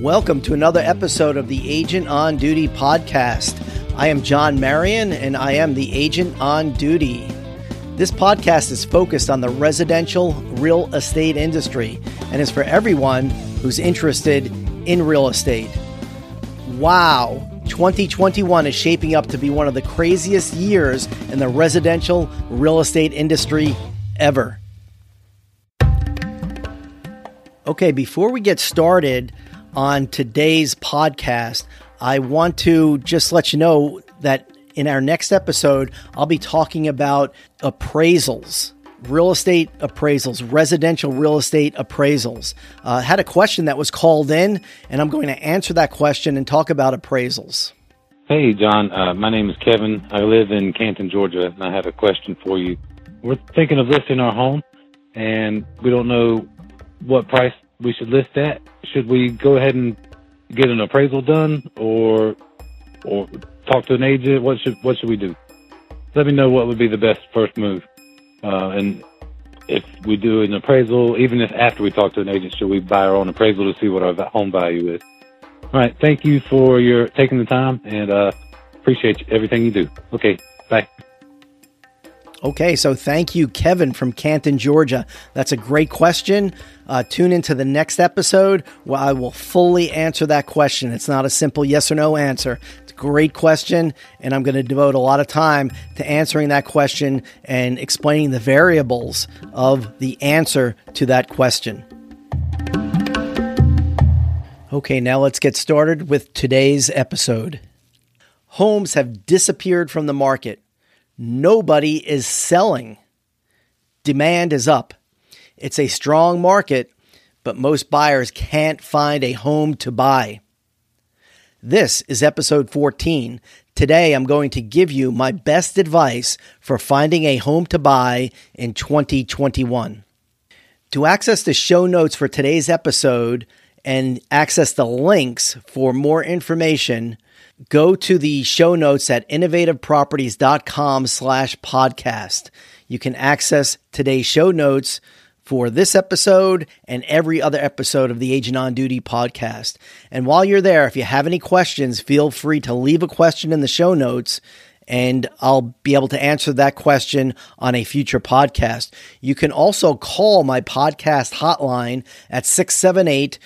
Welcome to another episode of the Agent on Duty podcast. I am John Marion and I am the Agent on Duty. This podcast is focused on the residential real estate industry and is for everyone who's interested in real estate. Wow, 2021 is shaping up to be one of the craziest years in the residential real estate industry ever. Okay, before we get started on today's podcast, I want to just let you know that in our next episode, I'll be talking about appraisals real estate appraisals, residential real estate appraisals. Uh, had a question that was called in, and I'm going to answer that question and talk about appraisals. Hey, John. Uh, my name is Kevin. I live in Canton, Georgia, and I have a question for you. We're thinking of listing our home, and we don't know what price we should list that. Should we go ahead and get an appraisal done, or or talk to an agent? What should what should we do? Let me know what would be the best first move. Uh, and if we do an appraisal, even if after we talk to an agent, should we buy our own appraisal to see what our home value is? All right. Thank you for your taking the time and uh, appreciate everything you do. Okay. Bye. Okay, so thank you, Kevin from Canton, Georgia. That's a great question. Uh, tune into the next episode where I will fully answer that question. It's not a simple yes or no answer. It's a great question, and I'm going to devote a lot of time to answering that question and explaining the variables of the answer to that question. Okay, now let's get started with today's episode. Homes have disappeared from the market nobody is selling. Demand is up. It's a strong market, but most buyers can't find a home to buy. This is episode 14. Today, I'm going to give you my best advice for finding a home to buy in 2021. To access the show notes for today's episode and access the links for more information, go to the show notes at innovativeproperties.com slash podcast. You can access today's show notes for this episode and every other episode of the Agent on Duty podcast. And while you're there, if you have any questions, feel free to leave a question in the show notes and I'll be able to answer that question on a future podcast. You can also call my podcast hotline at 678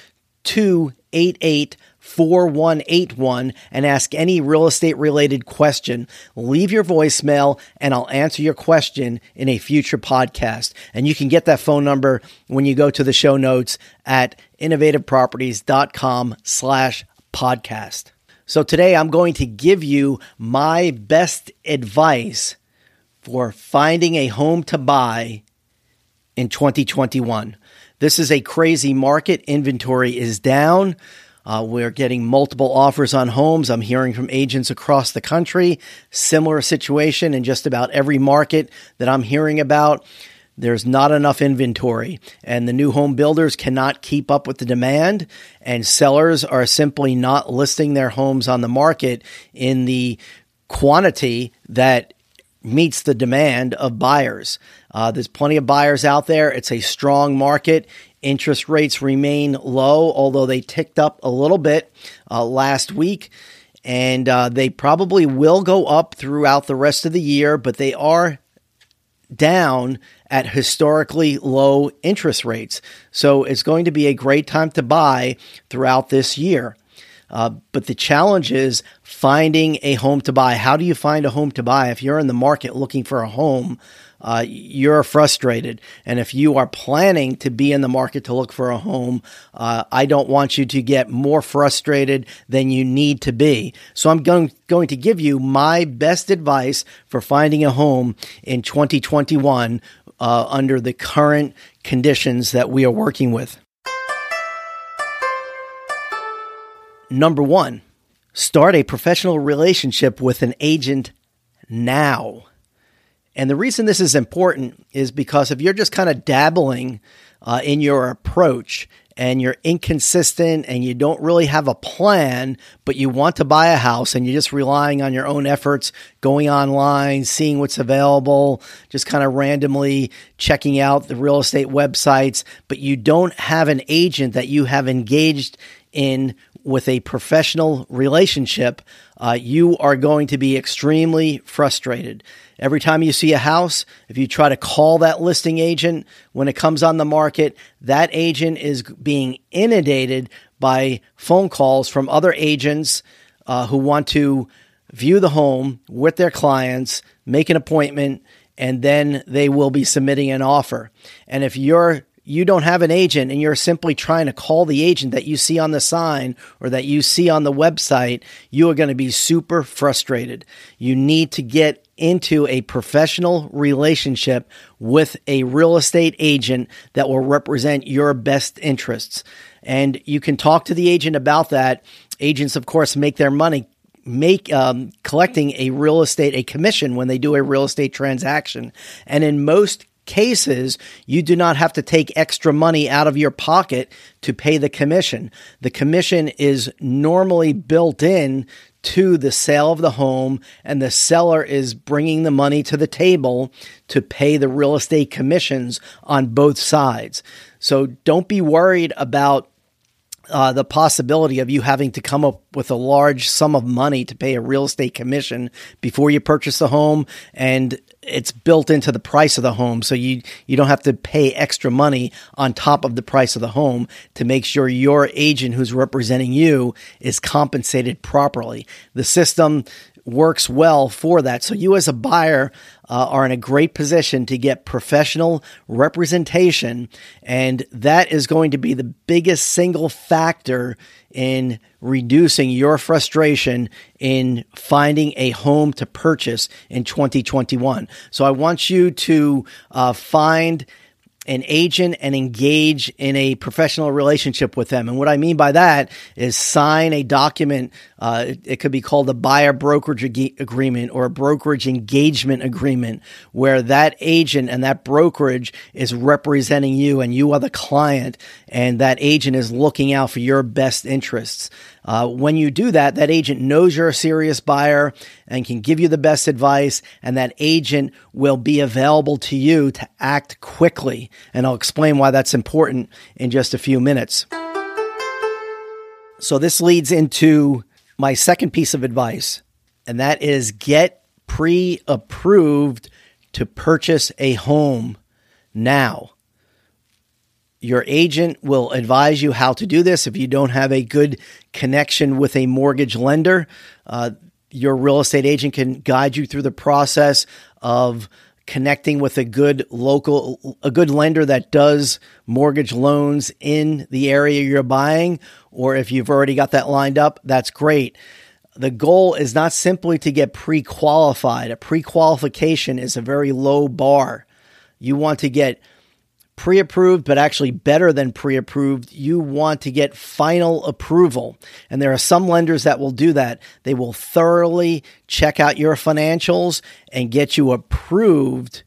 288 4181 and ask any real estate related question. Leave your voicemail and I'll answer your question in a future podcast. And you can get that phone number when you go to the show notes at innovativeproperties.com slash podcast. So today I'm going to give you my best advice for finding a home to buy in 2021. This is a crazy market. Inventory is down. Uh, we're getting multiple offers on homes. I'm hearing from agents across the country. Similar situation in just about every market that I'm hearing about. There's not enough inventory, and the new home builders cannot keep up with the demand, and sellers are simply not listing their homes on the market in the quantity that meets the demand of buyers. Uh, there's plenty of buyers out there. It's a strong market. Interest rates remain low, although they ticked up a little bit uh, last week. And uh, they probably will go up throughout the rest of the year, but they are down at historically low interest rates. So it's going to be a great time to buy throughout this year. Uh, but the challenge is finding a home to buy. How do you find a home to buy? If you're in the market looking for a home, uh, you're frustrated. And if you are planning to be in the market to look for a home, uh, I don't want you to get more frustrated than you need to be. So I'm going, going to give you my best advice for finding a home in 2021 uh, under the current conditions that we are working with. Number one, start a professional relationship with an agent now. And the reason this is important is because if you're just kind of dabbling uh, in your approach and you're inconsistent and you don't really have a plan, but you want to buy a house and you're just relying on your own efforts, going online, seeing what's available, just kind of randomly checking out the real estate websites, but you don't have an agent that you have engaged in with a professional relationship, uh, you are going to be extremely frustrated. Every time you see a house, if you try to call that listing agent when it comes on the market, that agent is being inundated by phone calls from other agents uh, who want to view the home with their clients, make an appointment, and then they will be submitting an offer. And if you're you don't have an agent and you're simply trying to call the agent that you see on the sign or that you see on the website, you are going to be super frustrated. You need to get into a professional relationship with a real estate agent that will represent your best interests. And you can talk to the agent about that. Agents, of course, make their money make um, collecting a real estate a commission when they do a real estate transaction and in most cases, you do not have to take extra money out of your pocket to pay the commission. The commission is normally built in to the sale of the home, and the seller is bringing the money to the table to pay the real estate commissions on both sides. So don't be worried about uh, the possibility of you having to come up with a large sum of money to pay a real estate commission before you purchase the home and it's built into the price of the home so you you don't have to pay extra money on top of the price of the home to make sure your agent who's representing you is compensated properly. The system works well for that. So you as a buyer uh, are in a great position to get professional representation, and that is going to be the biggest single factor in reducing your frustration in finding a home to purchase in 2021. So I want you to uh, find an agent and engage in a professional relationship with them. And what I mean by that is sign a document. Uh, it, it, could be called a buyer brokerage ag- agreement or a brokerage engagement agreement, where that agent and that brokerage is representing you and you are the client, and that agent is looking out for your best interests. Uh, when you do that, that agent knows you're a serious buyer and can give you the best advice, and that agent will be available to you to act quickly. And I'll explain why that's important in just a few minutes. So, this leads into my second piece of advice, and that is get pre approved to purchase a home now. Your agent will advise you how to do this. If you don't have a good connection with a mortgage lender, uh, your real estate agent can guide you through the process of connecting with a good local a good lender that does mortgage loans in the area you're buying or if you've already got that lined up that's great. The goal is not simply to get pre-qualified. A pre-qualification is a very low bar. You want to get pre approved, but actually better than pre approved, you want to get final approval. And there are some lenders that will do that. They will thoroughly check out your financials and get you approved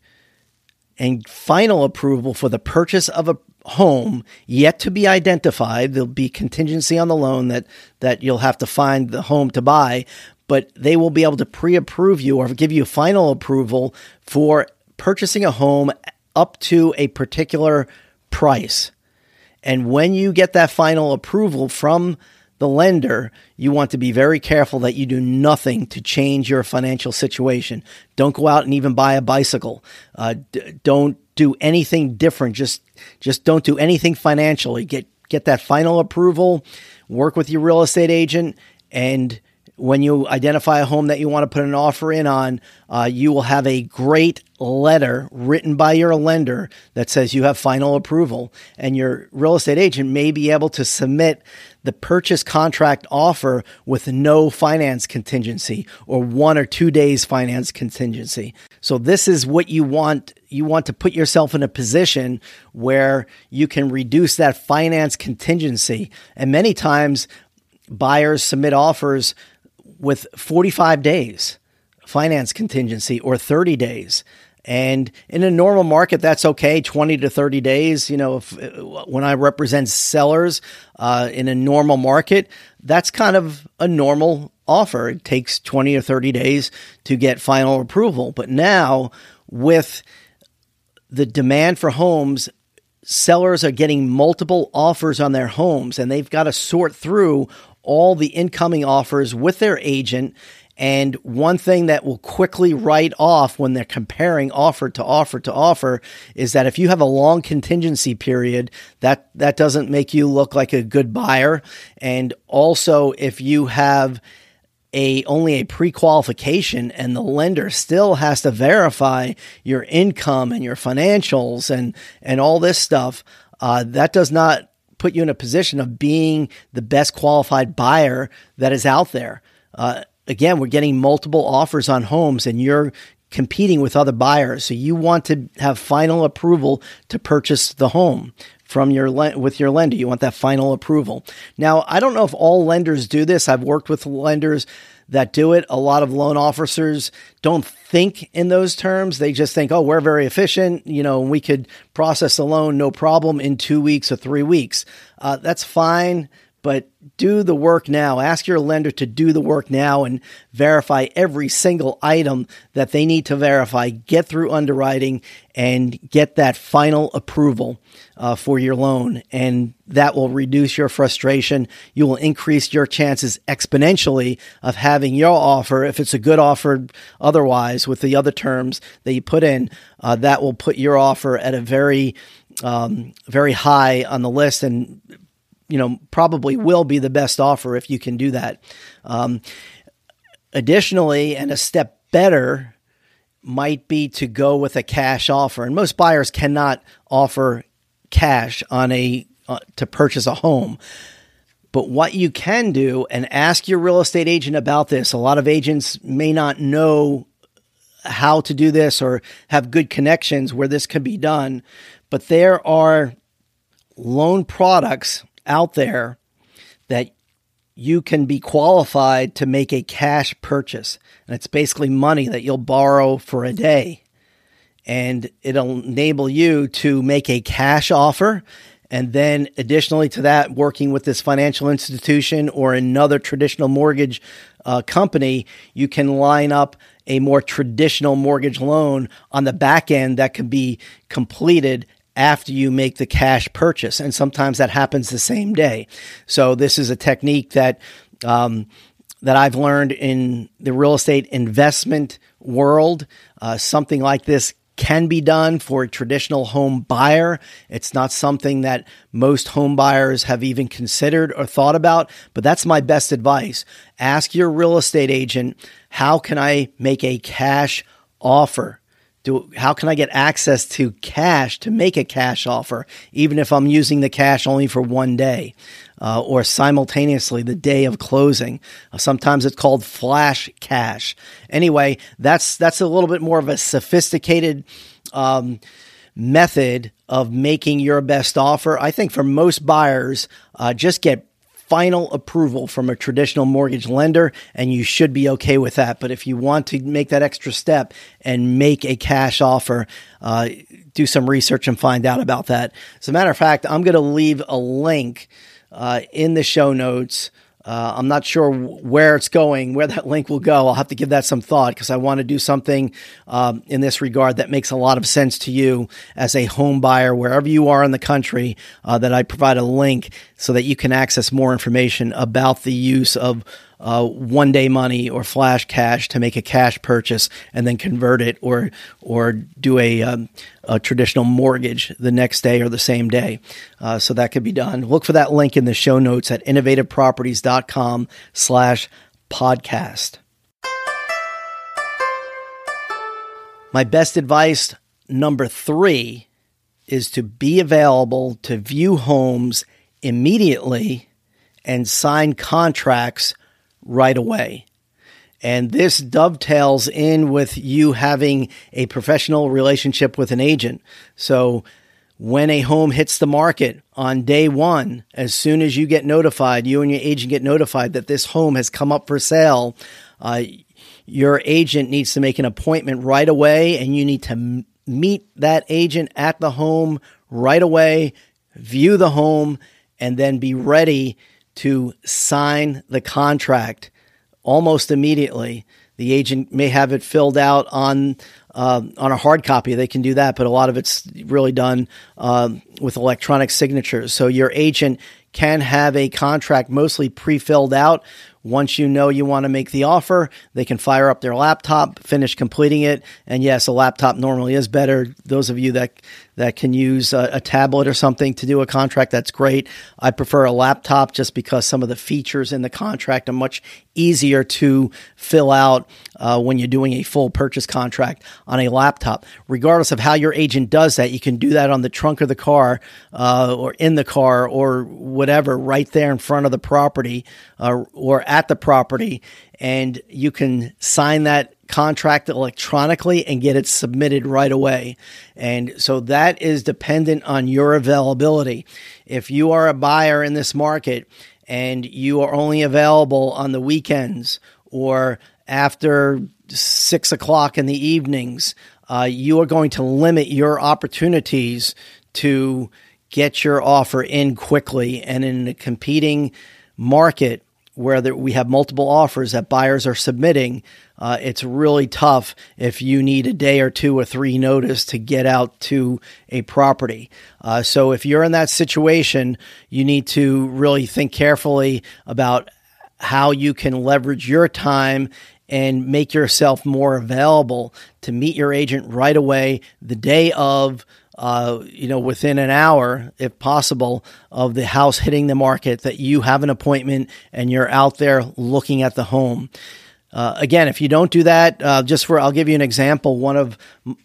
and final approval for the purchase of a home yet to be identified. There'll be contingency on the loan that, that you'll have to find the home to buy, but they will be able to pre approve you or give you final approval for purchasing a home up to a particular price. And when you get that final approval from the lender, you want to be very careful that you do nothing to change your financial situation. Don't go out and even buy a bicycle. Uh, d- don't do anything different. Just just don't do anything financially. Get get that final approval. Work with your real estate agent, and when you identify a home that you want to put an offer in on, uh, you will have a great letter written by your lender that says you have final approval. And your real estate agent may be able to submit the purchase contract offer with no finance contingency or one or two days finance contingency. So this is what you want. You want to put yourself in a position where you can reduce that finance contingency. And many times buyers submit offers with 45 days finance contingency or 30 days. And in a normal market, that's okay, 20 to 30 days. You know, if, when I represent sellers uh, in a normal market, that's kind of a normal offer. It takes 20 or 30 days to get final approval. But now, with the demand for homes sellers are getting multiple offers on their homes and they've got to sort through all the incoming offers with their agent. And one thing that will quickly write off when they're comparing offer to offer to offer is that if you have a long contingency period, that, that doesn't make you look like a good buyer. And also, if you have a only a pre-qualification and the lender still has to verify your income and your financials and and all this stuff uh, that does not put you in a position of being the best qualified buyer that is out there uh, again we're getting multiple offers on homes and you're competing with other buyers so you want to have final approval to purchase the home from your with your lender. You want that final approval. Now, I don't know if all lenders do this. I've worked with lenders that do it. A lot of loan officers don't think in those terms. They just think, "Oh, we're very efficient. You know, we could process a loan no problem in 2 weeks or 3 weeks." Uh, that's fine but do the work now. Ask your lender to do the work now and verify every single item that they need to verify. Get through underwriting and get that final approval uh, for your loan. And that will reduce your frustration. You will increase your chances exponentially of having your offer, if it's a good offer otherwise, with the other terms that you put in, uh, that will put your offer at a very um, very high on the list and you know, probably will be the best offer if you can do that. Um, additionally, and a step better might be to go with a cash offer. And most buyers cannot offer cash on a uh, to purchase a home. But what you can do and ask your real estate agent about this. A lot of agents may not know how to do this or have good connections where this can be done, but there are loan products out there that you can be qualified to make a cash purchase. And it's basically money that you'll borrow for a day. And it'll enable you to make a cash offer. And then, additionally to that, working with this financial institution or another traditional mortgage uh, company, you can line up a more traditional mortgage loan on the back end that can be completed after you make the cash purchase. And sometimes that happens the same day. So this is a technique that, um, that I've learned in the real estate investment world. Uh, something like this can be done for a traditional home buyer. It's not something that most home buyers have even considered or thought about, but that's my best advice. Ask your real estate agent, how can I make a cash offer? Do how can I get access to cash to make a cash offer, even if I'm using the cash only for one day, uh, or simultaneously the day of closing. Uh, sometimes it's called flash cash. Anyway, that's that's a little bit more of a sophisticated. Um, method of making your best offer. I think for most buyers, uh, just get final approval from a traditional mortgage lender, and you should be okay with that. But if you want to make that extra step and make a cash offer, uh, do some research and find out about that. As a matter of fact, I'm going to leave a link uh, in the show notes uh, I'm not sure where it's going, where that link will go. I'll have to give that some thought because I want to do something um, in this regard that makes a lot of sense to you as a home buyer, wherever you are in the country, uh, that I provide a link so that you can access more information about the use of uh, one day money or flash cash to make a cash purchase and then convert it or or do a, um, a traditional mortgage the next day or the same day. Uh, so that could be done. Look for that link in the show notes at innovativeproperties.com slash podcast. My best advice number three is to be available to view homes immediately and sign contracts right away. And this dovetails in with you having a professional relationship with an agent. So when a home hits the market on day one, as soon as you get notified, you and your agent get notified that this home has come up for sale, uh, your agent needs to make an appointment right away and you need to m- meet that agent at the home right away, view the home, and then be ready to sign the contract almost immediately. The agent may have it filled out on uh, on a hard copy, they can do that, but a lot of it's really done um, with electronic signatures. So your agent can have a contract mostly pre filled out once you know you want to make the offer, they can fire up their laptop, finish completing it. And yes, a laptop normally is better. Those of you that that can use a, a, tablet or something to do a contract, that's great. I prefer a laptop just because some of the features in the contract are much easier to fill out uh, when you're doing a full purchase contract on a laptop. Regardless of how your agent does that, you can do that on the trunk of the car uh, or in the car or whatever, right there in front of the property uh, or at the property, and you can sign that contract electronically and get it submitted right away. And so that is dependent on your availability. If you are a buyer in this market and you are only available on the weekends or after six o'clock in the evenings, uh, you are going to limit your opportunities to get your offer in quickly. And in a competing market, where there, we have multiple offers that buyers are submitting, uh, it's really tough if you need a day or two or three notice to get out to a property. Uh, so if you're in that situation, you need to really think carefully about how you can leverage your time and make yourself more available to meet your agent right away the day of uh, you know, within an hour, if possible, of the house hitting the market, that you have an appointment and you're out there looking at the home. Uh, again, if you don't do that, uh, just for I'll give you an example. One of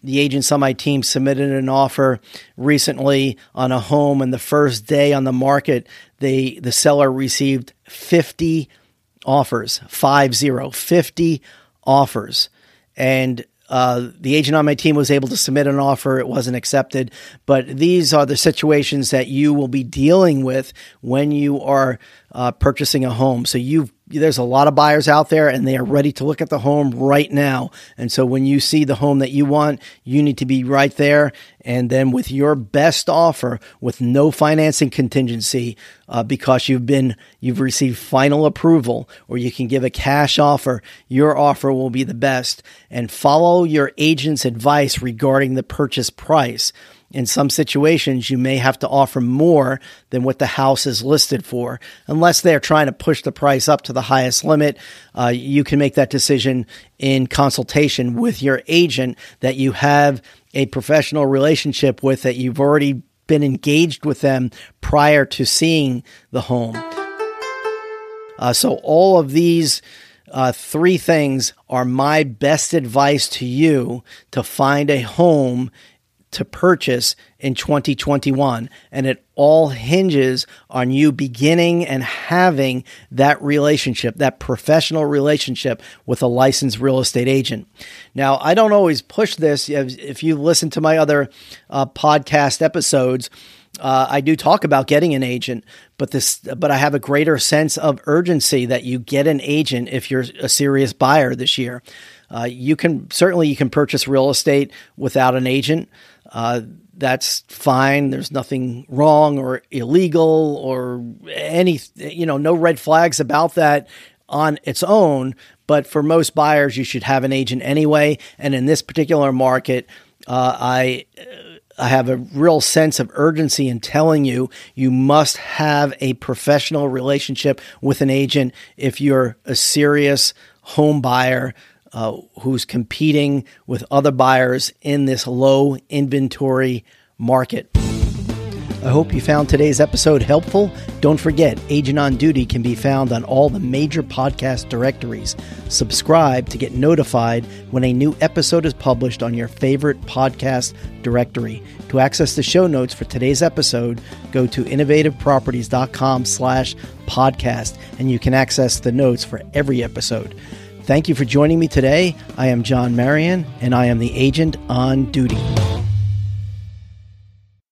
the agents on my team submitted an offer recently on a home, and the first day on the market, they the seller received fifty offers, five zero, 50 offers, and uh, the agent on my team was able to submit an offer. It wasn't accepted. But these are the situations that you will be dealing with when you are uh, purchasing a home. So you've there's a lot of buyers out there and they are ready to look at the home right now. And so when you see the home that you want, you need to be right there. And then with your best offer, with no financing contingency, uh, because you've been, you've received final approval or you can give a cash offer, your offer will be the best and follow your agent's advice regarding the purchase price in some situations, you may have to offer more than what the house is listed for. Unless they're trying to push the price up to the highest limit, uh, you can make that decision in consultation with your agent that you have a professional relationship with, that you've already been engaged with them prior to seeing the home. Uh, so, all of these uh, three things are my best advice to you to find a home to purchase in 2021. And it all hinges on you beginning and having that relationship, that professional relationship with a licensed real estate agent. Now, I don't always push this. If you listen to my other uh, podcast episodes, uh, I do talk about getting an agent, but this, but I have a greater sense of urgency that you get an agent if you're a serious buyer this year. Uh, you can certainly you can purchase real estate without an agent. Uh, that's fine. There's nothing wrong or illegal or any, you know, no red flags about that on its own. But for most buyers, you should have an agent anyway. And in this particular market, uh, I. I have a real sense of urgency in telling you you must have a professional relationship with an agent if you're a serious home buyer uh, who's competing with other buyers in this low inventory market. I hope you found today's episode helpful. Don't forget, Agent on Duty can be found on all the major podcast directories. Subscribe to get notified when a new episode is published on your favorite podcast directory. To access the show notes for today's episode, go to innovativeproperties.com slash podcast, and you can access the notes for every episode. Thank you for joining me today. I am John Marion, and I am the agent on duty.